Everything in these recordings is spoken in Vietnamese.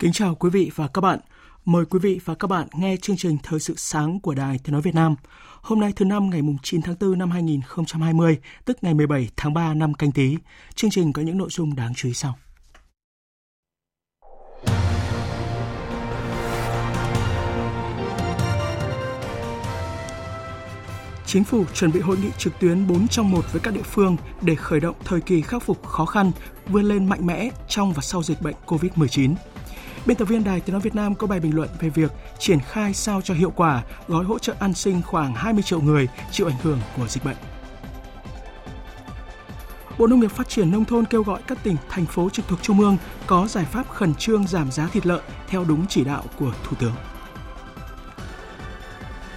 Kính chào quý vị và các bạn. Mời quý vị và các bạn nghe chương trình Thời sự sáng của Đài Tiếng Nói Việt Nam. Hôm nay thứ năm ngày 9 tháng 4 năm 2020, tức ngày 17 tháng 3 năm canh tí. Chương trình có những nội dung đáng chú ý sau. Chính phủ chuẩn bị hội nghị trực tuyến 4 trong 1 với các địa phương để khởi động thời kỳ khắc phục khó khăn, vươn lên mạnh mẽ trong và sau dịch bệnh COVID-19. Biên tập viên Đài Tiếng Nói Việt Nam có bài bình luận về việc triển khai sao cho hiệu quả gói hỗ trợ an sinh khoảng 20 triệu người chịu ảnh hưởng của dịch bệnh. Bộ Nông nghiệp Phát triển Nông thôn kêu gọi các tỉnh, thành phố trực thuộc Trung ương có giải pháp khẩn trương giảm giá thịt lợn theo đúng chỉ đạo của Thủ tướng.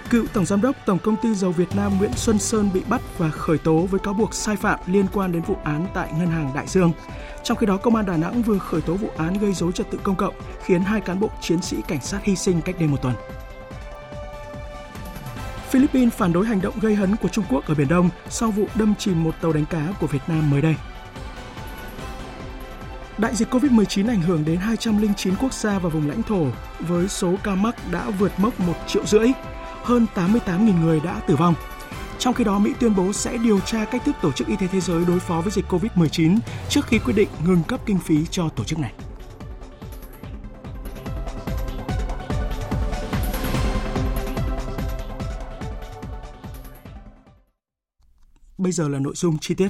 Cựu Tổng Giám đốc Tổng Công ty Dầu Việt Nam Nguyễn Xuân Sơn bị bắt và khởi tố với cáo buộc sai phạm liên quan đến vụ án tại Ngân hàng Đại Dương. Trong khi đó, Công an Đà Nẵng vừa khởi tố vụ án gây dối trật tự công cộng khiến hai cán bộ chiến sĩ cảnh sát hy sinh cách đây một tuần. Philippines phản đối hành động gây hấn của Trung Quốc ở Biển Đông sau vụ đâm chìm một tàu đánh cá của Việt Nam mới đây. Đại dịch COVID-19 ảnh hưởng đến 209 quốc gia và vùng lãnh thổ với số ca mắc đã vượt mốc 1 triệu rưỡi, hơn 88.000 người đã tử vong. Trong khi đó, Mỹ tuyên bố sẽ điều tra cách thức Tổ chức Y tế Thế giới đối phó với dịch COVID-19 trước khi quyết định ngừng cấp kinh phí cho tổ chức này. Bây giờ là nội dung chi tiết.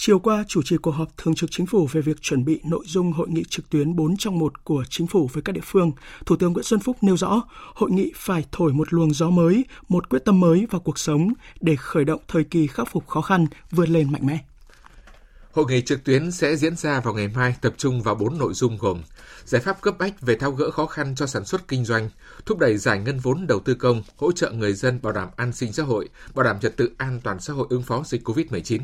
Chiều qua, chủ trì cuộc họp thường trực chính phủ về việc chuẩn bị nội dung hội nghị trực tuyến 4 trong 1 của chính phủ với các địa phương, Thủ tướng Nguyễn Xuân Phúc nêu rõ, hội nghị phải thổi một luồng gió mới, một quyết tâm mới vào cuộc sống để khởi động thời kỳ khắc phục khó khăn, vươn lên mạnh mẽ. Hội nghị trực tuyến sẽ diễn ra vào ngày mai tập trung vào 4 nội dung gồm giải pháp cấp bách về thao gỡ khó khăn cho sản xuất kinh doanh, thúc đẩy giải ngân vốn đầu tư công, hỗ trợ người dân bảo đảm an sinh xã hội, bảo đảm trật tự an toàn xã hội ứng phó dịch COVID-19.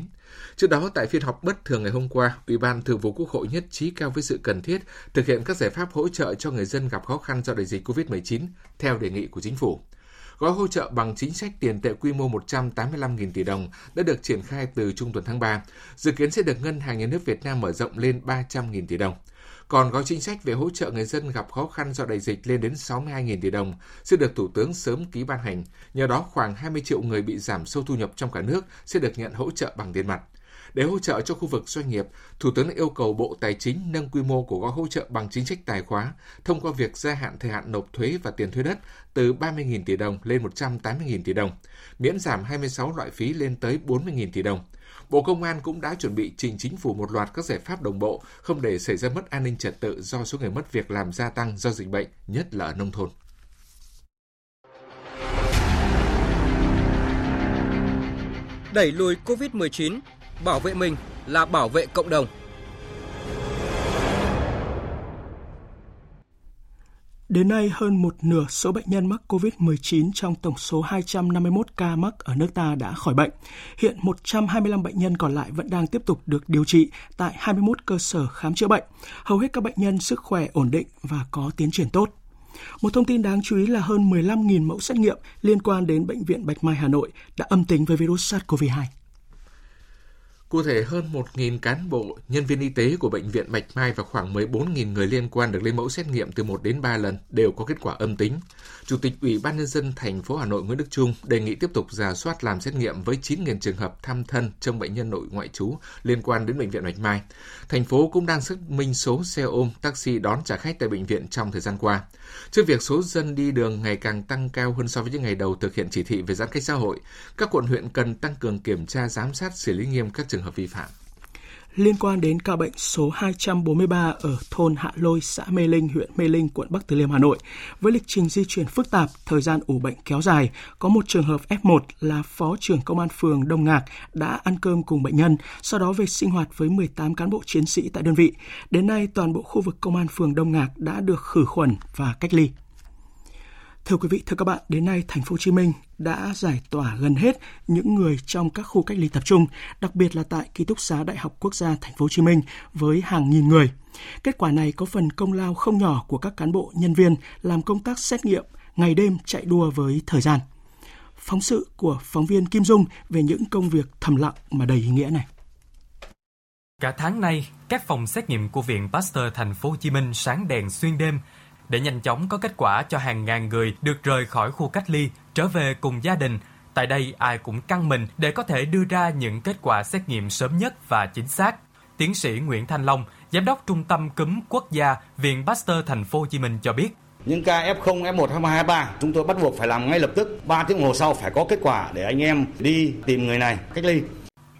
Trước đó, tại phiên họp bất thường ngày hôm qua, Ủy ban Thường vụ Quốc hội nhất trí cao với sự cần thiết thực hiện các giải pháp hỗ trợ cho người dân gặp khó khăn do đại dịch COVID-19 theo đề nghị của chính phủ. Gói hỗ trợ bằng chính sách tiền tệ quy mô 185.000 tỷ đồng đã được triển khai từ trung tuần tháng 3, dự kiến sẽ được Ngân hàng Nhà nước Việt Nam mở rộng lên 300.000 tỷ đồng. Còn gói chính sách về hỗ trợ người dân gặp khó khăn do đại dịch lên đến 62.000 tỷ đồng sẽ được Thủ tướng sớm ký ban hành. Nhờ đó, khoảng 20 triệu người bị giảm sâu thu nhập trong cả nước sẽ được nhận hỗ trợ bằng tiền mặt. Để hỗ trợ cho khu vực doanh nghiệp, Thủ tướng yêu cầu Bộ Tài chính nâng quy mô của gói hỗ trợ bằng chính sách tài khóa thông qua việc gia hạn thời hạn nộp thuế và tiền thuê đất từ 30.000 tỷ đồng lên 180.000 tỷ đồng, miễn giảm 26 loại phí lên tới 40.000 tỷ đồng. Bộ Công an cũng đã chuẩn bị trình chính phủ một loạt các giải pháp đồng bộ, không để xảy ra mất an ninh trật tự do số người mất việc làm gia tăng do dịch bệnh, nhất là ở nông thôn. Đẩy lùi COVID-19, bảo vệ mình là bảo vệ cộng đồng. Đến nay, hơn một nửa số bệnh nhân mắc COVID-19 trong tổng số 251 ca mắc ở nước ta đã khỏi bệnh. Hiện 125 bệnh nhân còn lại vẫn đang tiếp tục được điều trị tại 21 cơ sở khám chữa bệnh. Hầu hết các bệnh nhân sức khỏe ổn định và có tiến triển tốt. Một thông tin đáng chú ý là hơn 15.000 mẫu xét nghiệm liên quan đến Bệnh viện Bạch Mai Hà Nội đã âm tính với virus SARS-CoV-2. Cụ thể, hơn 1.000 cán bộ, nhân viên y tế của Bệnh viện Bạch Mai và khoảng 14.000 người liên quan được lấy mẫu xét nghiệm từ 1 đến 3 lần đều có kết quả âm tính. Chủ tịch Ủy ban Nhân dân thành phố Hà Nội Nguyễn Đức Trung đề nghị tiếp tục giả soát làm xét nghiệm với 9.000 trường hợp thăm thân trong bệnh nhân nội ngoại trú liên quan đến Bệnh viện Bạch Mai. Thành phố cũng đang xác minh số xe ôm, taxi đón trả khách tại bệnh viện trong thời gian qua. Trước việc số dân đi đường ngày càng tăng cao hơn so với những ngày đầu thực hiện chỉ thị về giãn cách xã hội, các quận huyện cần tăng cường kiểm tra giám sát xử lý nghiêm các trường hợp vi phạm. liên quan đến ca bệnh số 243 ở thôn Hạ Lôi, xã Mê Linh, huyện Mê Linh, quận Bắc Từ Liêm, Hà Nội. Với lịch trình di chuyển phức tạp, thời gian ủ bệnh kéo dài, có một trường hợp F1 là Phó trưởng Công an phường Đông Ngạc đã ăn cơm cùng bệnh nhân, sau đó về sinh hoạt với 18 cán bộ chiến sĩ tại đơn vị. Đến nay, toàn bộ khu vực Công an phường Đông Ngạc đã được khử khuẩn và cách ly. Thưa quý vị, thưa các bạn, đến nay thành phố Hồ Chí Minh đã giải tỏa gần hết những người trong các khu cách ly tập trung, đặc biệt là tại ký túc xá Đại học Quốc gia thành phố Hồ Chí Minh với hàng nghìn người. Kết quả này có phần công lao không nhỏ của các cán bộ nhân viên làm công tác xét nghiệm ngày đêm chạy đua với thời gian. Phóng sự của phóng viên Kim Dung về những công việc thầm lặng mà đầy ý nghĩa này. Cả tháng nay, các phòng xét nghiệm của Viện Pasteur Thành phố Hồ Chí Minh sáng đèn xuyên đêm để nhanh chóng có kết quả cho hàng ngàn người được rời khỏi khu cách ly trở về cùng gia đình. Tại đây ai cũng căng mình để có thể đưa ra những kết quả xét nghiệm sớm nhất và chính xác. Tiến sĩ Nguyễn Thanh Long, giám đốc Trung tâm cúm quốc gia Viện Pasteur Thành phố Hồ Chí Minh cho biết, những ca F0, F1, F2, F3 chúng tôi bắt buộc phải làm ngay lập tức 3 tiếng hồ sau phải có kết quả để anh em đi tìm người này cách ly.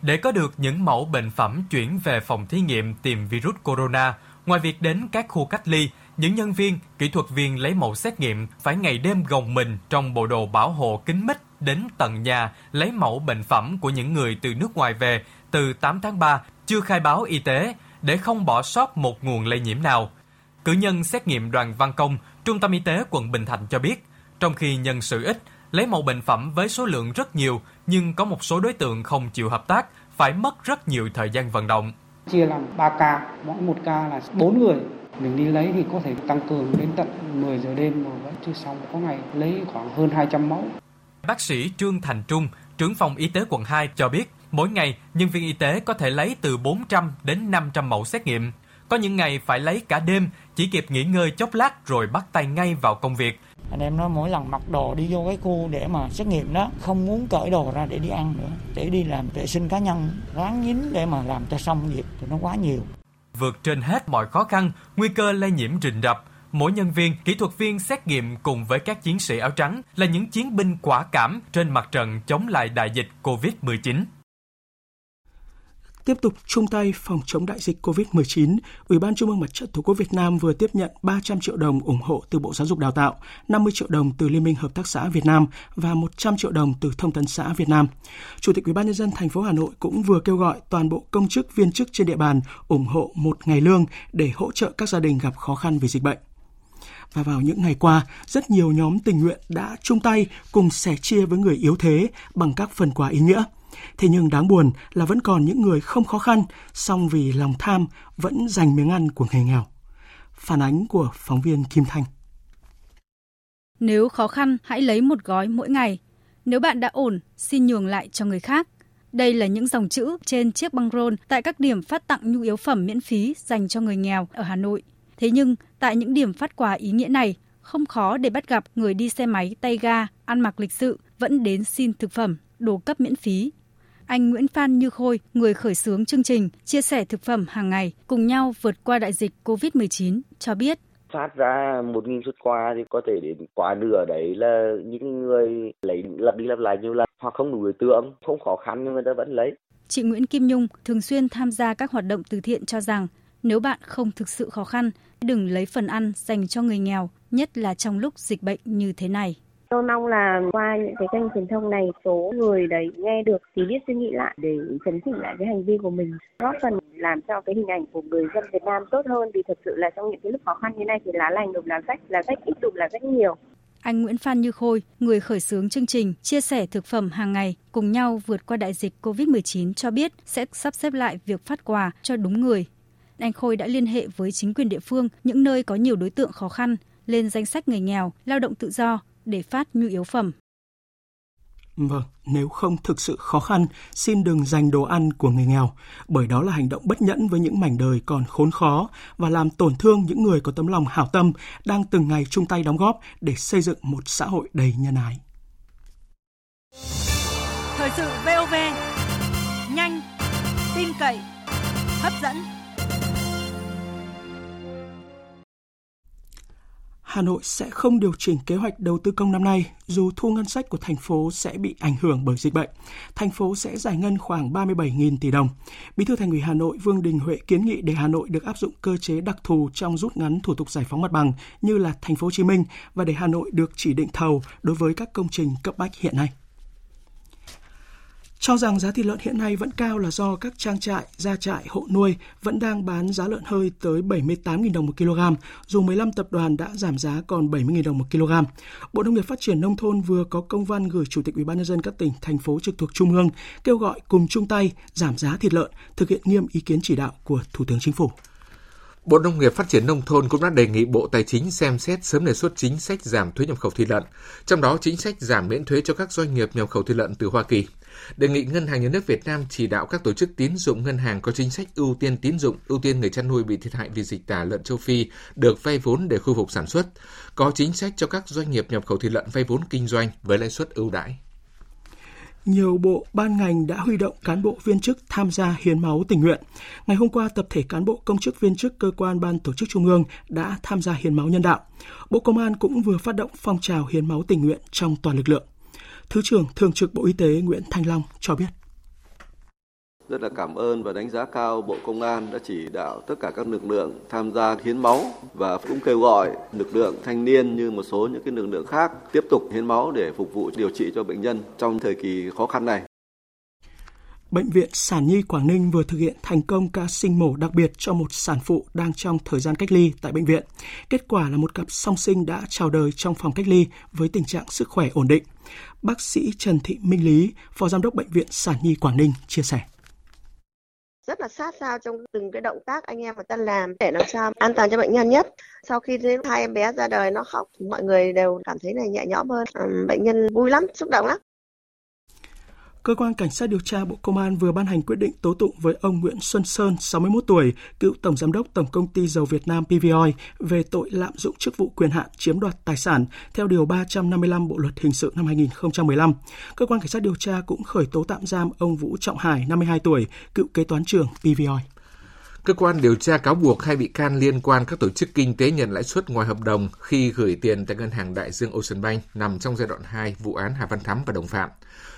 Để có được những mẫu bệnh phẩm chuyển về phòng thí nghiệm tìm virus corona, ngoài việc đến các khu cách ly, những nhân viên, kỹ thuật viên lấy mẫu xét nghiệm phải ngày đêm gồng mình trong bộ đồ bảo hộ kín mít đến tận nhà lấy mẫu bệnh phẩm của những người từ nước ngoài về từ 8 tháng 3 chưa khai báo y tế để không bỏ sót một nguồn lây nhiễm nào. Cử nhân xét nghiệm đoàn Văn Công, Trung tâm Y tế quận Bình Thạnh cho biết, trong khi nhân sự ít, lấy mẫu bệnh phẩm với số lượng rất nhiều nhưng có một số đối tượng không chịu hợp tác, phải mất rất nhiều thời gian vận động. Chia làm 3 ca, mỗi một ca là 4 người mình đi lấy thì có thể tăng cường đến tận 10 giờ đêm mà vẫn chưa xong có ngày lấy khoảng hơn 200 mẫu. Bác sĩ Trương Thành Trung, trưởng phòng y tế quận 2 cho biết, mỗi ngày nhân viên y tế có thể lấy từ 400 đến 500 mẫu xét nghiệm. Có những ngày phải lấy cả đêm, chỉ kịp nghỉ ngơi chốc lát rồi bắt tay ngay vào công việc. Anh em nói mỗi lần mặc đồ đi vô cái khu để mà xét nghiệm đó, không muốn cởi đồ ra để đi ăn nữa, để đi làm vệ sinh cá nhân, ráng nhín để mà làm cho xong việc thì nó quá nhiều. Vượt trên hết mọi khó khăn, nguy cơ lây nhiễm rình rập, mỗi nhân viên, kỹ thuật viên xét nghiệm cùng với các chiến sĩ áo trắng là những chiến binh quả cảm trên mặt trận chống lại đại dịch COVID-19. Tiếp tục chung tay phòng chống đại dịch COVID-19, Ủy ban Trung ương Mặt trận Tổ quốc Việt Nam vừa tiếp nhận 300 triệu đồng ủng hộ từ Bộ Giáo dục Đào tạo, 50 triệu đồng từ Liên minh Hợp tác xã Việt Nam và 100 triệu đồng từ Thông tấn xã Việt Nam. Chủ tịch Ủy ban nhân dân thành phố Hà Nội cũng vừa kêu gọi toàn bộ công chức viên chức trên địa bàn ủng hộ một ngày lương để hỗ trợ các gia đình gặp khó khăn vì dịch bệnh. Và vào những ngày qua, rất nhiều nhóm tình nguyện đã chung tay cùng sẻ chia với người yếu thế bằng các phần quà ý nghĩa – Thế nhưng đáng buồn là vẫn còn những người không khó khăn, song vì lòng tham vẫn giành miếng ăn của người nghèo. Phản ánh của phóng viên Kim Thanh. Nếu khó khăn, hãy lấy một gói mỗi ngày. Nếu bạn đã ổn, xin nhường lại cho người khác. Đây là những dòng chữ trên chiếc băng rôn tại các điểm phát tặng nhu yếu phẩm miễn phí dành cho người nghèo ở Hà Nội. Thế nhưng, tại những điểm phát quà ý nghĩa này, không khó để bắt gặp người đi xe máy tay ga, ăn mặc lịch sự vẫn đến xin thực phẩm, đồ cấp miễn phí anh Nguyễn Phan Như Khôi, người khởi xướng chương trình chia sẻ thực phẩm hàng ngày cùng nhau vượt qua đại dịch COVID-19 cho biết. Phát ra một nghìn xuất quà thì có thể đến quá nửa đấy là những người lấy lặp đi lặp lại nhiều lần hoặc không đủ đối tượng không khó khăn nhưng người ta vẫn lấy. Chị Nguyễn Kim Nhung thường xuyên tham gia các hoạt động từ thiện cho rằng nếu bạn không thực sự khó khăn đừng lấy phần ăn dành cho người nghèo nhất là trong lúc dịch bệnh như thế này Tôi mong là qua những cái kênh truyền thông này số người đấy nghe được thì biết suy nghĩ lại để chấn chỉnh lại cái hành vi của mình góp phần làm cho cái hình ảnh của người dân Việt Nam tốt hơn vì thật sự là trong những cái lúc khó khăn như này thì lá lành đùm lá rách lá rách ít đùm lá rách nhiều anh Nguyễn Phan Như Khôi, người khởi xướng chương trình chia sẻ thực phẩm hàng ngày cùng nhau vượt qua đại dịch COVID-19 cho biết sẽ sắp xếp lại việc phát quà cho đúng người. Anh Khôi đã liên hệ với chính quyền địa phương những nơi có nhiều đối tượng khó khăn, lên danh sách người nghèo, lao động tự do để phát nhu yếu phẩm. Vâng, nếu không thực sự khó khăn, xin đừng dành đồ ăn của người nghèo, bởi đó là hành động bất nhẫn với những mảnh đời còn khốn khó và làm tổn thương những người có tấm lòng hảo tâm đang từng ngày chung tay đóng góp để xây dựng một xã hội đầy nhân ái. Thời sự VOV, nhanh, tin cậy, hấp dẫn. Hà Nội sẽ không điều chỉnh kế hoạch đầu tư công năm nay, dù thu ngân sách của thành phố sẽ bị ảnh hưởng bởi dịch bệnh. Thành phố sẽ giải ngân khoảng 37.000 tỷ đồng. Bí thư Thành ủy Hà Nội Vương Đình Huệ kiến nghị để Hà Nội được áp dụng cơ chế đặc thù trong rút ngắn thủ tục giải phóng mặt bằng như là thành phố Hồ Chí Minh và để Hà Nội được chỉ định thầu đối với các công trình cấp bách hiện nay. Cho rằng giá thịt lợn hiện nay vẫn cao là do các trang trại, gia trại, hộ nuôi vẫn đang bán giá lợn hơi tới 78.000 đồng một kg, dù 15 tập đoàn đã giảm giá còn 70.000 đồng một kg. Bộ Nông nghiệp Phát triển Nông thôn vừa có công văn gửi Chủ tịch ubnd các tỉnh, thành phố trực thuộc Trung ương kêu gọi cùng chung tay giảm giá thịt lợn, thực hiện nghiêm ý kiến chỉ đạo của Thủ tướng Chính phủ. Bộ Nông nghiệp Phát triển Nông thôn cũng đã đề nghị Bộ Tài chính xem xét sớm đề xuất chính sách giảm thuế nhập khẩu thịt lợn, trong đó chính sách giảm miễn thuế cho các doanh nghiệp nhập khẩu thịt lợn từ Hoa Kỳ đề nghị Ngân hàng Nhà nước Việt Nam chỉ đạo các tổ chức tín dụng ngân hàng có chính sách ưu tiên tín dụng, ưu tiên người chăn nuôi bị thiệt hại vì dịch tả lợn châu Phi được vay vốn để khôi phục sản xuất, có chính sách cho các doanh nghiệp nhập khẩu thịt lợn vay vốn kinh doanh với lãi suất ưu đãi nhiều bộ ban ngành đã huy động cán bộ viên chức tham gia hiến máu tình nguyện. Ngày hôm qua, tập thể cán bộ công chức viên chức cơ quan ban tổ chức trung ương đã tham gia hiến máu nhân đạo. Bộ Công an cũng vừa phát động phong trào hiến máu tình nguyện trong toàn lực lượng. Thứ trưởng Thường trực Bộ Y tế Nguyễn Thanh Long cho biết. Rất là cảm ơn và đánh giá cao Bộ Công an đã chỉ đạo tất cả các lực lượng tham gia hiến máu và cũng kêu gọi lực lượng thanh niên như một số những cái lực lượng khác tiếp tục hiến máu để phục vụ điều trị cho bệnh nhân trong thời kỳ khó khăn này. Bệnh viện Sản Nhi Quảng Ninh vừa thực hiện thành công ca sinh mổ đặc biệt cho một sản phụ đang trong thời gian cách ly tại bệnh viện. Kết quả là một cặp song sinh đã chào đời trong phòng cách ly với tình trạng sức khỏe ổn định. Bác sĩ Trần Thị Minh Lý, Phó Giám đốc Bệnh viện Sản Nhi Quảng Ninh chia sẻ rất là sát sao trong từng cái động tác anh em người ta làm để làm sao an toàn cho bệnh nhân nhất. Sau khi hai em bé ra đời nó khóc, mọi người đều cảm thấy này nhẹ nhõm hơn. bệnh nhân vui lắm, xúc động lắm. Cơ quan Cảnh sát điều tra Bộ Công an vừa ban hành quyết định tố tụng với ông Nguyễn Xuân Sơn, 61 tuổi, cựu Tổng Giám đốc Tổng Công ty Dầu Việt Nam PVOI về tội lạm dụng chức vụ quyền hạn chiếm đoạt tài sản theo Điều 355 Bộ Luật Hình sự năm 2015. Cơ quan Cảnh sát điều tra cũng khởi tố tạm giam ông Vũ Trọng Hải, 52 tuổi, cựu kế toán trưởng PVOI. Cơ quan điều tra cáo buộc hai bị can liên quan các tổ chức kinh tế nhận lãi suất ngoài hợp đồng khi gửi tiền tại ngân hàng đại dương Ocean Bank nằm trong giai đoạn 2 vụ án Hà Văn Thắm và đồng phạm.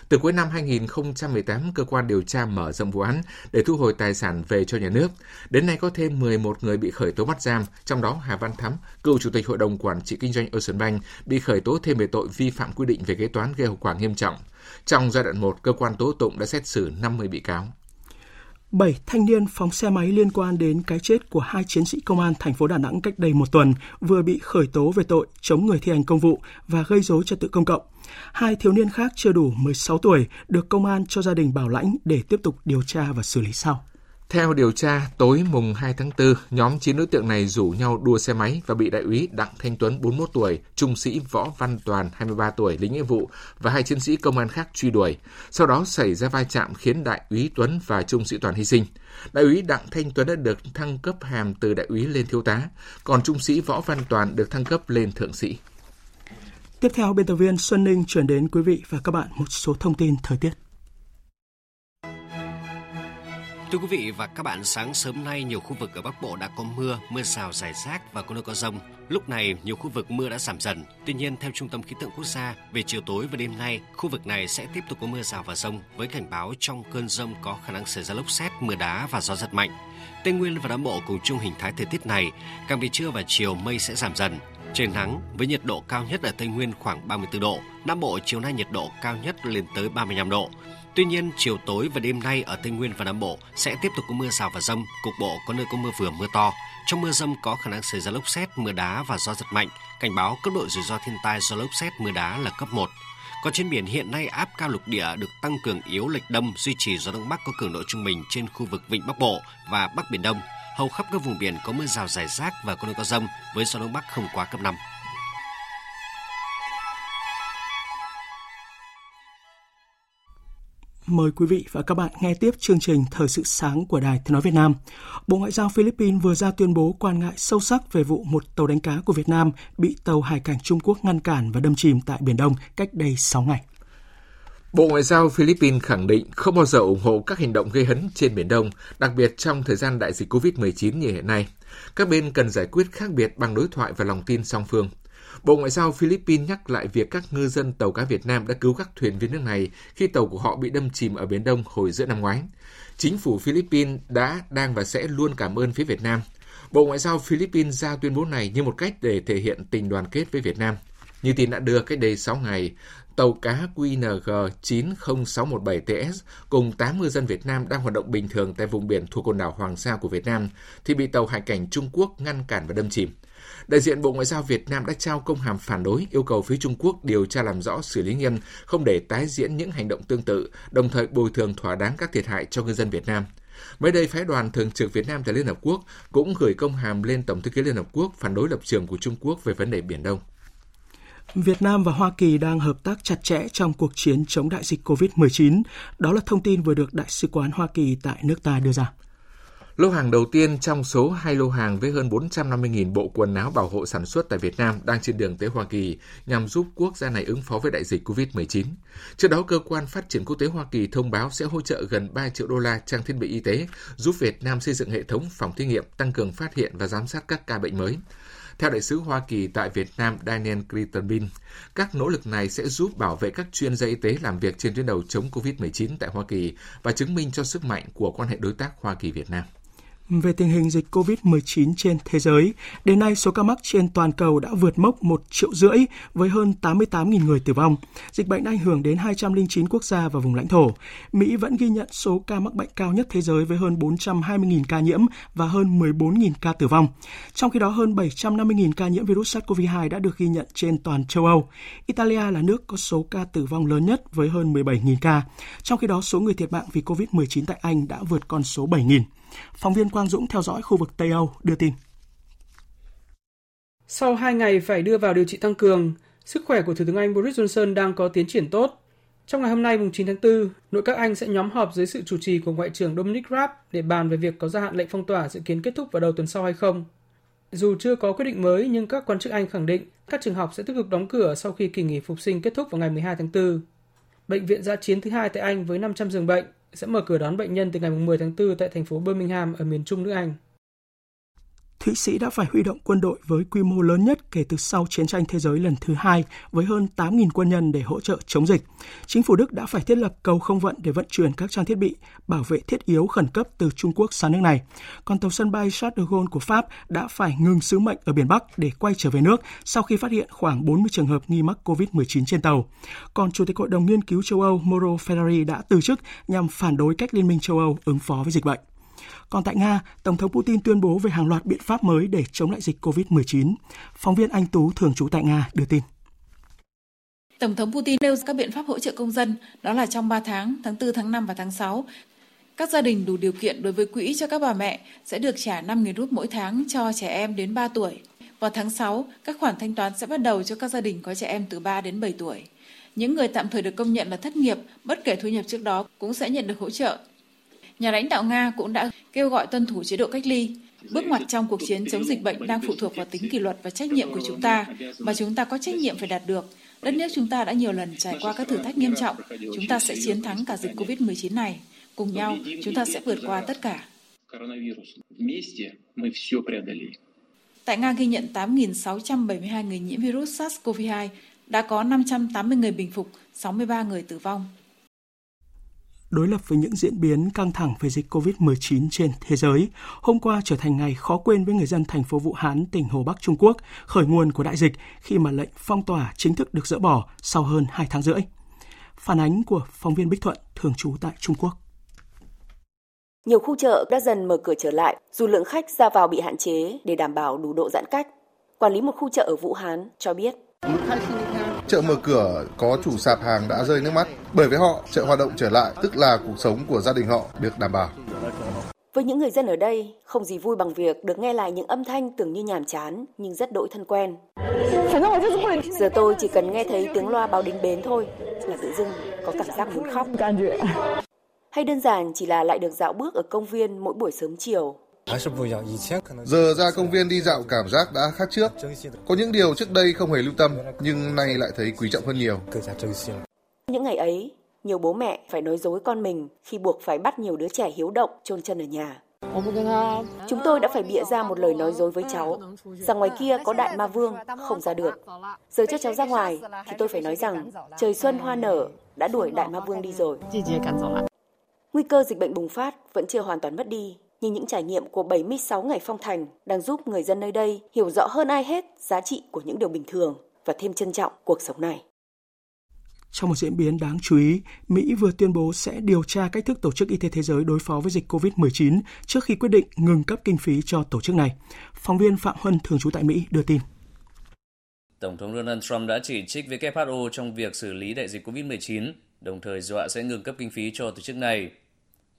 Từ cuối năm 2018, cơ quan điều tra mở rộng vụ án để thu hồi tài sản về cho nhà nước. Đến nay có thêm 11 người bị khởi tố bắt giam, trong đó Hà Văn Thắm, cựu chủ tịch hội đồng quản trị kinh doanh Ocean Bank, bị khởi tố thêm về tội vi phạm quy định về kế toán gây hậu quả nghiêm trọng. Trong giai đoạn 1, cơ quan tố tụng đã xét xử 50 bị cáo. 7 thanh niên phóng xe máy liên quan đến cái chết của hai chiến sĩ công an thành phố Đà Nẵng cách đây một tuần vừa bị khởi tố về tội chống người thi hành công vụ và gây dối trật tự công cộng. Hai thiếu niên khác chưa đủ 16 tuổi được công an cho gia đình bảo lãnh để tiếp tục điều tra và xử lý sau. Theo điều tra, tối mùng 2 tháng 4, nhóm 9 đối tượng này rủ nhau đua xe máy và bị đại úy Đặng Thanh Tuấn 41 tuổi, trung sĩ Võ Văn Toàn 23 tuổi lính nghĩa vụ và hai chiến sĩ công an khác truy đuổi. Sau đó xảy ra va chạm khiến đại úy Tuấn và trung sĩ Toàn hy sinh. Đại úy Đặng Thanh Tuấn đã được thăng cấp hàm từ đại úy lên thiếu tá, còn trung sĩ Võ Văn Toàn được thăng cấp lên thượng sĩ. Tiếp theo, biên tập viên Xuân Ninh chuyển đến quý vị và các bạn một số thông tin thời tiết. Thưa quý vị và các bạn, sáng sớm nay nhiều khu vực ở Bắc Bộ đã có mưa, mưa rào rải rác và có nơi có rông. Lúc này, nhiều khu vực mưa đã giảm dần. Tuy nhiên, theo Trung tâm Khí tượng Quốc gia, về chiều tối và đêm nay, khu vực này sẽ tiếp tục có mưa rào và rông với cảnh báo trong cơn rông có khả năng xảy ra lốc xét, mưa đá và gió giật mạnh. Tây Nguyên và Nam Bộ cùng chung hình thái thời tiết này, càng về trưa và chiều mây sẽ giảm dần. Trời nắng với nhiệt độ cao nhất ở Tây Nguyên khoảng 34 độ, Nam Bộ chiều nay nhiệt độ cao nhất lên tới 35 độ. Tuy nhiên, chiều tối và đêm nay ở Tây Nguyên và Nam Bộ sẽ tiếp tục có mưa rào và rông, cục bộ có nơi có mưa vừa mưa to. Trong mưa rông có khả năng xảy ra lốc xét, mưa đá và gió giật mạnh. Cảnh báo cấp độ rủi ro thiên tai do lốc xét, mưa đá là cấp 1. Còn trên biển hiện nay áp cao lục địa được tăng cường yếu lệch đông duy trì gió đông bắc có cường độ trung bình trên khu vực vịnh Bắc Bộ và Bắc Biển Đông. Hầu khắp các vùng biển có mưa rào rải rác và có nơi có rông với gió đông bắc không quá cấp 5. Mời quý vị và các bạn nghe tiếp chương trình Thời sự sáng của Đài Tiếng Nói Việt Nam. Bộ Ngoại giao Philippines vừa ra tuyên bố quan ngại sâu sắc về vụ một tàu đánh cá của Việt Nam bị tàu hải cảnh Trung Quốc ngăn cản và đâm chìm tại Biển Đông cách đây 6 ngày. Bộ Ngoại giao Philippines khẳng định không bao giờ ủng hộ các hành động gây hấn trên Biển Đông, đặc biệt trong thời gian đại dịch COVID-19 như hiện nay. Các bên cần giải quyết khác biệt bằng đối thoại và lòng tin song phương. Bộ Ngoại giao Philippines nhắc lại việc các ngư dân tàu cá Việt Nam đã cứu các thuyền viên nước này khi tàu của họ bị đâm chìm ở Biển Đông hồi giữa năm ngoái. Chính phủ Philippines đã, đang và sẽ luôn cảm ơn phía Việt Nam. Bộ Ngoại giao Philippines ra tuyên bố này như một cách để thể hiện tình đoàn kết với Việt Nam. Như tin đã đưa cách đây 6 ngày, tàu cá QNG 90617TS cùng 8 ngư dân Việt Nam đang hoạt động bình thường tại vùng biển thuộc quần đảo Hoàng Sa của Việt Nam thì bị tàu hải cảnh Trung Quốc ngăn cản và đâm chìm. Đại diện Bộ Ngoại giao Việt Nam đã trao công hàm phản đối, yêu cầu phía Trung Quốc điều tra làm rõ xử lý nghiêm, không để tái diễn những hành động tương tự, đồng thời bồi thường thỏa đáng các thiệt hại cho ngư dân Việt Nam. Mới đây, phái đoàn thường trực Việt Nam tại Liên Hợp Quốc cũng gửi công hàm lên Tổng thư ký Liên Hợp Quốc phản đối lập trường của Trung Quốc về vấn đề Biển Đông. Việt Nam và Hoa Kỳ đang hợp tác chặt chẽ trong cuộc chiến chống đại dịch COVID-19. Đó là thông tin vừa được Đại sứ quán Hoa Kỳ tại nước ta đưa ra. Lô hàng đầu tiên trong số hai lô hàng với hơn 450.000 bộ quần áo bảo hộ sản xuất tại Việt Nam đang trên đường tới Hoa Kỳ nhằm giúp quốc gia này ứng phó với đại dịch COVID-19. Trước đó, Cơ quan Phát triển Quốc tế Hoa Kỳ thông báo sẽ hỗ trợ gần 3 triệu đô la trang thiết bị y tế, giúp Việt Nam xây dựng hệ thống phòng thí nghiệm, tăng cường phát hiện và giám sát các ca bệnh mới. Theo đại sứ Hoa Kỳ tại Việt Nam Daniel Crittenbin, các nỗ lực này sẽ giúp bảo vệ các chuyên gia y tế làm việc trên tuyến đầu chống COVID-19 tại Hoa Kỳ và chứng minh cho sức mạnh của quan hệ đối tác Hoa Kỳ-Việt Nam về tình hình dịch COVID-19 trên thế giới. Đến nay, số ca mắc trên toàn cầu đã vượt mốc 1 triệu rưỡi với hơn 88.000 người tử vong. Dịch bệnh đã ảnh hưởng đến 209 quốc gia và vùng lãnh thổ. Mỹ vẫn ghi nhận số ca mắc bệnh cao nhất thế giới với hơn 420.000 ca nhiễm và hơn 14.000 ca tử vong. Trong khi đó, hơn 750.000 ca nhiễm virus SARS-CoV-2 đã được ghi nhận trên toàn châu Âu. Italia là nước có số ca tử vong lớn nhất với hơn 17.000 ca. Trong khi đó, số người thiệt mạng vì COVID-19 tại Anh đã vượt con số 7.000. Phóng viên Quang Dũng theo dõi khu vực Tây Âu đưa tin. Sau 2 ngày phải đưa vào điều trị tăng cường, sức khỏe của Thủ tướng Anh Boris Johnson đang có tiến triển tốt. Trong ngày hôm nay, mùng 9 tháng 4, nội các Anh sẽ nhóm họp dưới sự chủ trì của Ngoại trưởng Dominic Raab để bàn về việc có gia hạn lệnh phong tỏa dự kiến kết thúc vào đầu tuần sau hay không. Dù chưa có quyết định mới, nhưng các quan chức Anh khẳng định các trường học sẽ tiếp tục đóng cửa sau khi kỳ nghỉ phục sinh kết thúc vào ngày 12 tháng 4. Bệnh viện giã chiến thứ hai tại Anh với 500 giường bệnh sẽ mở cửa đón bệnh nhân từ ngày 10 tháng 4 tại thành phố Birmingham ở miền trung nước Anh. Thụy Sĩ đã phải huy động quân đội với quy mô lớn nhất kể từ sau chiến tranh thế giới lần thứ hai với hơn 8.000 quân nhân để hỗ trợ chống dịch. Chính phủ Đức đã phải thiết lập cầu không vận để vận chuyển các trang thiết bị bảo vệ thiết yếu khẩn cấp từ Trung Quốc sang nước này. Còn tàu sân bay Charles de Gaulle của Pháp đã phải ngừng sứ mệnh ở biển Bắc để quay trở về nước sau khi phát hiện khoảng 40 trường hợp nghi mắc COVID-19 trên tàu. Còn Chủ tịch Hội đồng Nghiên cứu châu Âu Mauro Ferrari đã từ chức nhằm phản đối cách Liên minh châu Âu ứng phó với dịch bệnh. Còn tại Nga, Tổng thống Putin tuyên bố về hàng loạt biện pháp mới để chống lại dịch COVID-19. Phóng viên Anh Tú thường trú tại Nga đưa tin. Tổng thống Putin nêu các biện pháp hỗ trợ công dân, đó là trong 3 tháng, tháng 4, tháng 5 và tháng 6. Các gia đình đủ điều kiện đối với quỹ cho các bà mẹ sẽ được trả 5.000 rúp mỗi tháng cho trẻ em đến 3 tuổi. Vào tháng 6, các khoản thanh toán sẽ bắt đầu cho các gia đình có trẻ em từ 3 đến 7 tuổi. Những người tạm thời được công nhận là thất nghiệp, bất kể thu nhập trước đó cũng sẽ nhận được hỗ trợ nhà lãnh đạo Nga cũng đã kêu gọi tuân thủ chế độ cách ly. Bước ngoặt trong cuộc chiến chống dịch bệnh đang phụ thuộc vào tính kỷ luật và trách nhiệm của chúng ta, và chúng ta có trách nhiệm phải đạt được. Đất nước chúng ta đã nhiều lần trải qua các thử thách nghiêm trọng. Chúng ta sẽ chiến thắng cả dịch COVID-19 này. Cùng nhau, chúng ta sẽ vượt qua tất cả. Tại Nga ghi nhận 8.672 người nhiễm virus SARS-CoV-2, đã có 580 người bình phục, 63 người tử vong đối lập với những diễn biến căng thẳng về dịch COVID-19 trên thế giới, hôm qua trở thành ngày khó quên với người dân thành phố Vũ Hán, tỉnh Hồ Bắc Trung Quốc, khởi nguồn của đại dịch khi mà lệnh phong tỏa chính thức được dỡ bỏ sau hơn 2 tháng rưỡi. Phản ánh của phóng viên Bích Thuận, thường trú tại Trung Quốc. Nhiều khu chợ đã dần mở cửa trở lại, dù lượng khách ra vào bị hạn chế để đảm bảo đủ độ giãn cách. Quản lý một khu chợ ở Vũ Hán cho biết. Chợ mở cửa có chủ sạp hàng đã rơi nước mắt, bởi với họ, chợ hoạt động trở lại tức là cuộc sống của gia đình họ được đảm bảo. Với những người dân ở đây, không gì vui bằng việc được nghe lại những âm thanh tưởng như nhàm chán nhưng rất đỗi thân quen. Giờ tôi chỉ cần nghe thấy tiếng loa báo đến bến thôi là tự dưng có cảm giác muốn khóc. Hay đơn giản chỉ là lại được dạo bước ở công viên mỗi buổi sớm chiều Giờ ra công viên đi dạo cảm giác đã khác trước. Có những điều trước đây không hề lưu tâm, nhưng nay lại thấy quý trọng hơn nhiều. Những ngày ấy, nhiều bố mẹ phải nói dối con mình khi buộc phải bắt nhiều đứa trẻ hiếu động chôn chân ở nhà. Chúng tôi đã phải bịa ra một lời nói dối với cháu, rằng ngoài kia có đại ma vương, không ra được. Giờ cho cháu ra ngoài, thì tôi phải nói rằng trời xuân hoa nở đã đuổi đại ma vương đi rồi. Nguy cơ dịch bệnh bùng phát vẫn chưa hoàn toàn mất đi, nhưng những trải nghiệm của 76 ngày phong thành đang giúp người dân nơi đây hiểu rõ hơn ai hết giá trị của những điều bình thường và thêm trân trọng cuộc sống này. Trong một diễn biến đáng chú ý, Mỹ vừa tuyên bố sẽ điều tra cách thức Tổ chức Y tế Thế giới đối phó với dịch COVID-19 trước khi quyết định ngừng cấp kinh phí cho tổ chức này. Phóng viên Phạm Huân, thường trú tại Mỹ, đưa tin. Tổng thống Donald Trump đã chỉ trích WHO trong việc xử lý đại dịch COVID-19, đồng thời dọa sẽ ngừng cấp kinh phí cho tổ chức này.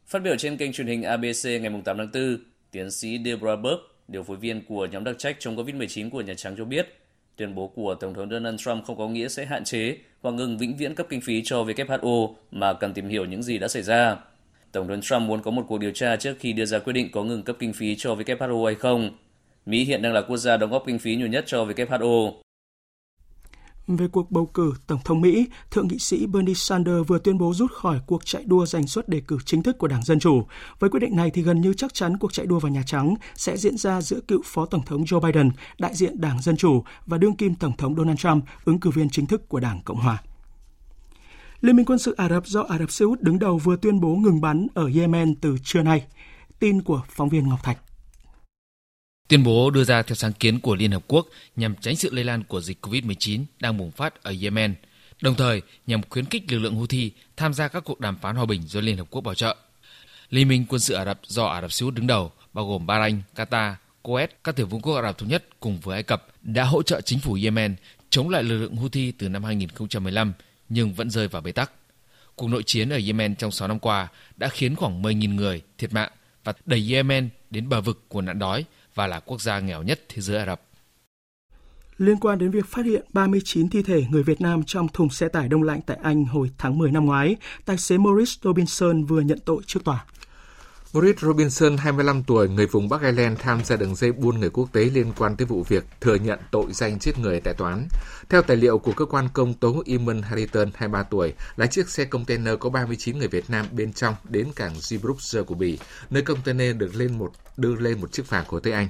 Phát biểu trên kênh truyền hình ABC ngày 8 tháng 4, tiến sĩ Deborah Burke, điều phối viên của nhóm đặc trách chống COVID-19 của Nhà Trắng cho biết, tuyên bố của Tổng thống Donald Trump không có nghĩa sẽ hạn chế hoặc ngừng vĩnh viễn cấp kinh phí cho WHO mà cần tìm hiểu những gì đã xảy ra. Tổng thống Trump muốn có một cuộc điều tra trước khi đưa ra quyết định có ngừng cấp kinh phí cho WHO hay không. Mỹ hiện đang là quốc gia đóng góp kinh phí nhiều nhất cho WHO về cuộc bầu cử Tổng thống Mỹ, Thượng nghị sĩ Bernie Sanders vừa tuyên bố rút khỏi cuộc chạy đua giành suất đề cử chính thức của Đảng Dân Chủ. Với quyết định này thì gần như chắc chắn cuộc chạy đua vào Nhà Trắng sẽ diễn ra giữa cựu Phó Tổng thống Joe Biden, đại diện Đảng Dân Chủ và đương kim Tổng thống Donald Trump, ứng cử viên chính thức của Đảng Cộng Hòa. Liên minh quân sự Ả Rập do Ả Rập Xê Út đứng đầu vừa tuyên bố ngừng bắn ở Yemen từ trưa nay. Tin của phóng viên Ngọc Thạch. Tuyên bố đưa ra theo sáng kiến của Liên Hợp Quốc nhằm tránh sự lây lan của dịch COVID-19 đang bùng phát ở Yemen, đồng thời nhằm khuyến khích lực lượng Houthi tham gia các cuộc đàm phán hòa bình do Liên Hợp Quốc bảo trợ. Liên minh quân sự Ả Rập do Ả Rập Xê Út đứng đầu, bao gồm Bahrain, Qatar, Kuwait, các tiểu vương quốc Ả Rập thống nhất cùng với Ai Cập đã hỗ trợ chính phủ Yemen chống lại lực lượng Houthi từ năm 2015 nhưng vẫn rơi vào bế tắc. Cuộc nội chiến ở Yemen trong 6 năm qua đã khiến khoảng 10.000 người thiệt mạng và đẩy Yemen đến bờ vực của nạn đói và là quốc gia nghèo nhất thế giới Ả Rập. Liên quan đến việc phát hiện 39 thi thể người Việt Nam trong thùng xe tải đông lạnh tại Anh hồi tháng 10 năm ngoái, tài xế Maurice Robinson vừa nhận tội trước tòa. Boris Robinson, 25 tuổi, người vùng Bắc Ireland tham gia đường dây buôn người quốc tế liên quan tới vụ việc thừa nhận tội danh giết người tại tòa án. Theo tài liệu của cơ quan công tố Eamon Harrington, 23 tuổi, lái chiếc xe container có 39 người Việt Nam bên trong đến cảng Zeebrugge của Bỉ, nơi container được lên một đưa lên một chiếc phà của Tây Anh.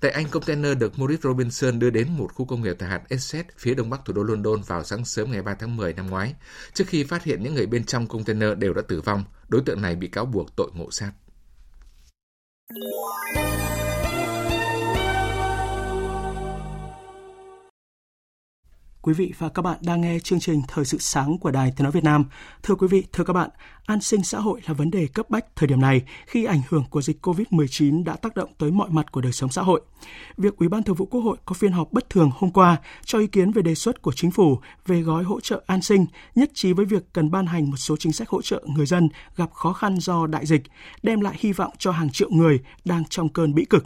Tại Anh, container được Maurice Robinson đưa đến một khu công nghiệp tại hạt Essex, phía đông bắc thủ đô London vào sáng sớm ngày 3 tháng 10 năm ngoái. Trước khi phát hiện những người bên trong container đều đã tử vong, đối tượng này bị cáo buộc tội ngộ sát. 嗯。Quý vị và các bạn đang nghe chương trình Thời sự sáng của Đài Tiếng Nói Việt Nam. Thưa quý vị, thưa các bạn, an sinh xã hội là vấn đề cấp bách thời điểm này khi ảnh hưởng của dịch COVID-19 đã tác động tới mọi mặt của đời sống xã hội. Việc Ủy ban Thường vụ Quốc hội có phiên họp bất thường hôm qua cho ý kiến về đề xuất của chính phủ về gói hỗ trợ an sinh, nhất trí với việc cần ban hành một số chính sách hỗ trợ người dân gặp khó khăn do đại dịch, đem lại hy vọng cho hàng triệu người đang trong cơn bĩ cực.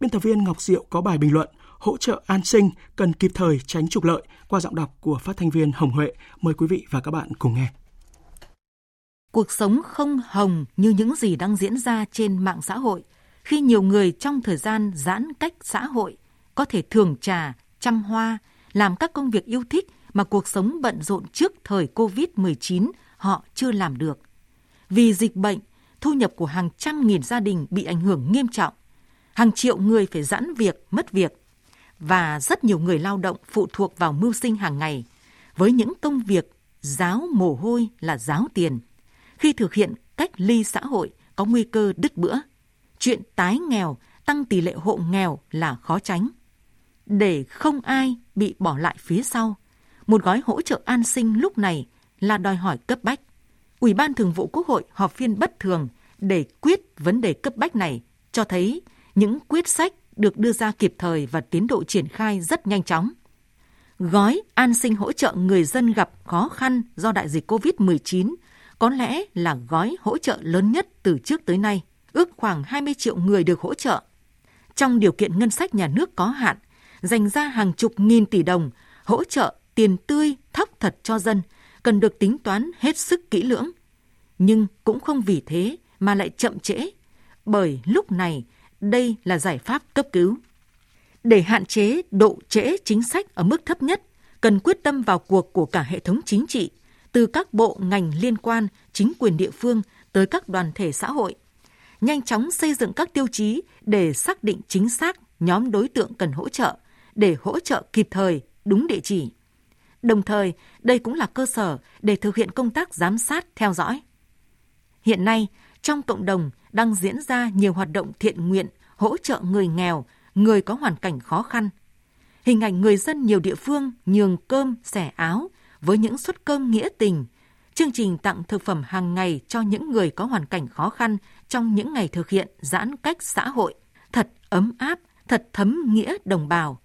Biên tập viên Ngọc Diệu có bài bình luận hỗ trợ an sinh cần kịp thời tránh trục lợi qua giọng đọc của phát thanh viên Hồng Huệ. Mời quý vị và các bạn cùng nghe. Cuộc sống không hồng như những gì đang diễn ra trên mạng xã hội khi nhiều người trong thời gian giãn cách xã hội có thể thường trà, chăm hoa, làm các công việc yêu thích mà cuộc sống bận rộn trước thời Covid-19 họ chưa làm được. Vì dịch bệnh, thu nhập của hàng trăm nghìn gia đình bị ảnh hưởng nghiêm trọng. Hàng triệu người phải giãn việc, mất việc và rất nhiều người lao động phụ thuộc vào mưu sinh hàng ngày với những công việc giáo mồ hôi là giáo tiền. Khi thực hiện cách ly xã hội có nguy cơ đứt bữa. Chuyện tái nghèo, tăng tỷ lệ hộ nghèo là khó tránh. Để không ai bị bỏ lại phía sau, một gói hỗ trợ an sinh lúc này là đòi hỏi cấp bách. Ủy ban Thường vụ Quốc hội họp phiên bất thường để quyết vấn đề cấp bách này cho thấy những quyết sách được đưa ra kịp thời và tiến độ triển khai rất nhanh chóng. Gói an sinh hỗ trợ người dân gặp khó khăn do đại dịch COVID-19 có lẽ là gói hỗ trợ lớn nhất từ trước tới nay, ước khoảng 20 triệu người được hỗ trợ. Trong điều kiện ngân sách nhà nước có hạn, dành ra hàng chục nghìn tỷ đồng hỗ trợ tiền tươi thóc thật cho dân cần được tính toán hết sức kỹ lưỡng. Nhưng cũng không vì thế mà lại chậm trễ, bởi lúc này đây là giải pháp cấp cứu. Để hạn chế độ trễ chính sách ở mức thấp nhất, cần quyết tâm vào cuộc của cả hệ thống chính trị, từ các bộ ngành liên quan, chính quyền địa phương tới các đoàn thể xã hội. nhanh chóng xây dựng các tiêu chí để xác định chính xác nhóm đối tượng cần hỗ trợ, để hỗ trợ kịp thời, đúng địa chỉ. Đồng thời, đây cũng là cơ sở để thực hiện công tác giám sát, theo dõi. Hiện nay, trong cộng đồng đang diễn ra nhiều hoạt động thiện nguyện hỗ trợ người nghèo, người có hoàn cảnh khó khăn. Hình ảnh người dân nhiều địa phương nhường cơm, xẻ áo với những suất cơm nghĩa tình, chương trình tặng thực phẩm hàng ngày cho những người có hoàn cảnh khó khăn trong những ngày thực hiện giãn cách xã hội, thật ấm áp, thật thấm nghĩa đồng bào.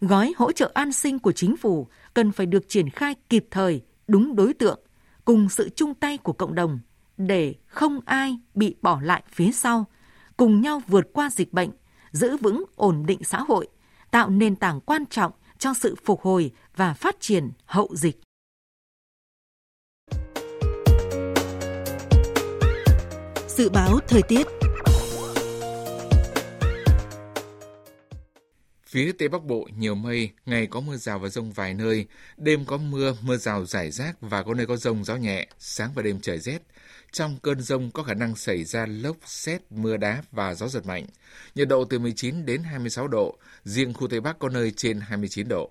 Gói hỗ trợ an sinh của chính phủ cần phải được triển khai kịp thời, đúng đối tượng, cùng sự chung tay của cộng đồng để không ai bị bỏ lại phía sau, cùng nhau vượt qua dịch bệnh, giữ vững ổn định xã hội, tạo nền tảng quan trọng cho sự phục hồi và phát triển hậu dịch. Dự báo thời tiết Phía Tây Bắc Bộ nhiều mây, ngày có mưa rào và rông vài nơi, đêm có mưa, mưa rào rải rác và có nơi có rông gió nhẹ, sáng và đêm trời rét. Trong cơn rông có khả năng xảy ra lốc, xét, mưa đá và gió giật mạnh. Nhiệt độ từ 19 đến 26 độ, riêng khu Tây Bắc có nơi trên 29 độ.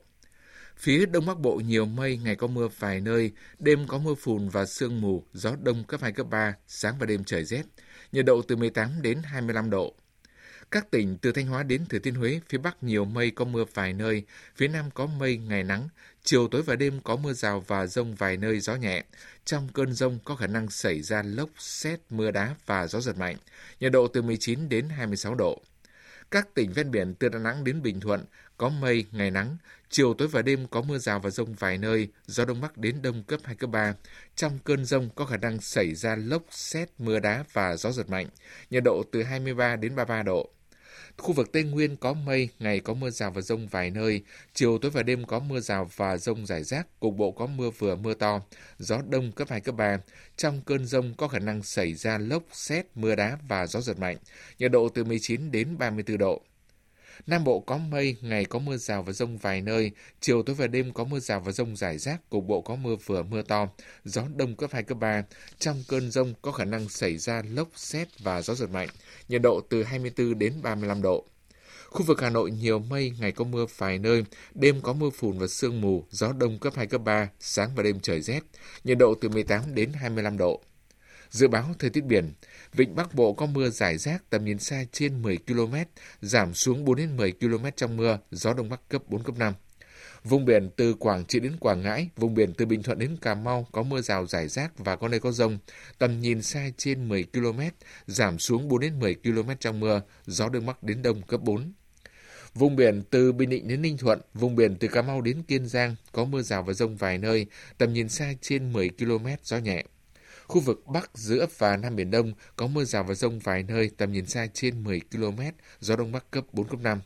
Phía Đông Bắc Bộ nhiều mây, ngày có mưa vài nơi, đêm có mưa phùn và sương mù, gió đông cấp 2, cấp 3, sáng và đêm trời rét. Nhiệt độ từ 18 đến 25 độ. Các tỉnh từ Thanh Hóa đến Thừa Thiên Huế, phía Bắc nhiều mây có mưa vài nơi, phía Nam có mây, ngày nắng, chiều tối và đêm có mưa rào và rông vài nơi gió nhẹ. Trong cơn rông có khả năng xảy ra lốc, xét, mưa đá và gió giật mạnh, nhiệt độ từ 19 đến 26 độ. Các tỉnh ven biển từ Đà Nẵng đến Bình Thuận có mây, ngày nắng, chiều tối và đêm có mưa rào và rông vài nơi, gió đông bắc đến đông cấp 2, cấp 3. Trong cơn rông có khả năng xảy ra lốc, xét, mưa đá và gió giật mạnh, nhiệt độ từ 23 đến 33 độ. Khu vực Tây Nguyên có mây, ngày có mưa rào và rông vài nơi, chiều tối và đêm có mưa rào và rông rải rác, cục bộ có mưa vừa mưa to, gió đông cấp 2, cấp 3. Trong cơn rông có khả năng xảy ra lốc, xét, mưa đá và gió giật mạnh, nhiệt độ từ 19 đến 34 độ. Nam Bộ có mây, ngày có mưa rào và rông vài nơi, chiều tối và đêm có mưa rào và rông rải rác, cục bộ có mưa vừa mưa to, gió đông cấp 2, cấp 3. Trong cơn rông có khả năng xảy ra lốc, xét và gió giật mạnh, nhiệt độ từ 24 đến 35 độ. Khu vực Hà Nội nhiều mây, ngày có mưa vài nơi, đêm có mưa phùn và sương mù, gió đông cấp 2, cấp 3, sáng và đêm trời rét, nhiệt độ từ 18 đến 25 độ. Dự báo thời tiết biển, Vịnh Bắc Bộ có mưa rải rác tầm nhìn xa trên 10 km, giảm xuống 4 đến 10 km trong mưa, gió đông bắc cấp 4 cấp 5. Vùng biển từ Quảng Trị đến Quảng Ngãi, vùng biển từ Bình Thuận đến Cà Mau có mưa rào rải rác và có nơi có rông. Tầm nhìn xa trên 10 km, giảm xuống 4 đến 10 km trong mưa, gió đông bắc đến đông cấp 4. Vùng biển từ Bình Định đến Ninh Thuận, vùng biển từ Cà Mau đến Kiên Giang có mưa rào và rông vài nơi, tầm nhìn xa trên 10 km, gió nhẹ. Khu vực Bắc, giữa và Nam Biển Đông có mưa rào và rông vài nơi, tầm nhìn xa trên 10 km, gió Đông Bắc cấp 4, cấp 5.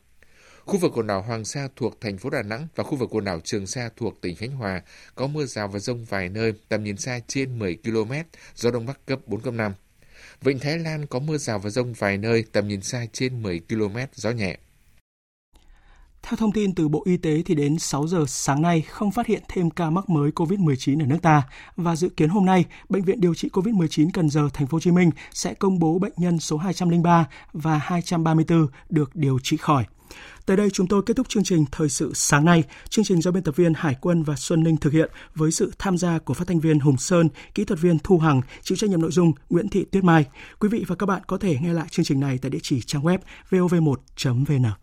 Khu vực quần đảo Hoàng Sa thuộc thành phố Đà Nẵng và khu vực quần đảo Trường Sa thuộc tỉnh Khánh Hòa có mưa rào và rông vài nơi, tầm nhìn xa trên 10 km, gió Đông Bắc cấp 4, cấp 5. Vịnh Thái Lan có mưa rào và rông vài nơi, tầm nhìn xa trên 10 km, gió nhẹ. Theo thông tin từ Bộ Y tế thì đến 6 giờ sáng nay không phát hiện thêm ca mắc mới COVID-19 ở nước ta và dự kiến hôm nay bệnh viện điều trị COVID-19 Cần Giờ thành phố Hồ Chí Minh sẽ công bố bệnh nhân số 203 và 234 được điều trị khỏi. Tới đây chúng tôi kết thúc chương trình Thời sự sáng nay. Chương trình do biên tập viên Hải Quân và Xuân Ninh thực hiện với sự tham gia của phát thanh viên Hùng Sơn, kỹ thuật viên Thu Hằng, chịu trách nhiệm nội dung Nguyễn Thị Tuyết Mai. Quý vị và các bạn có thể nghe lại chương trình này tại địa chỉ trang web vov1.vn.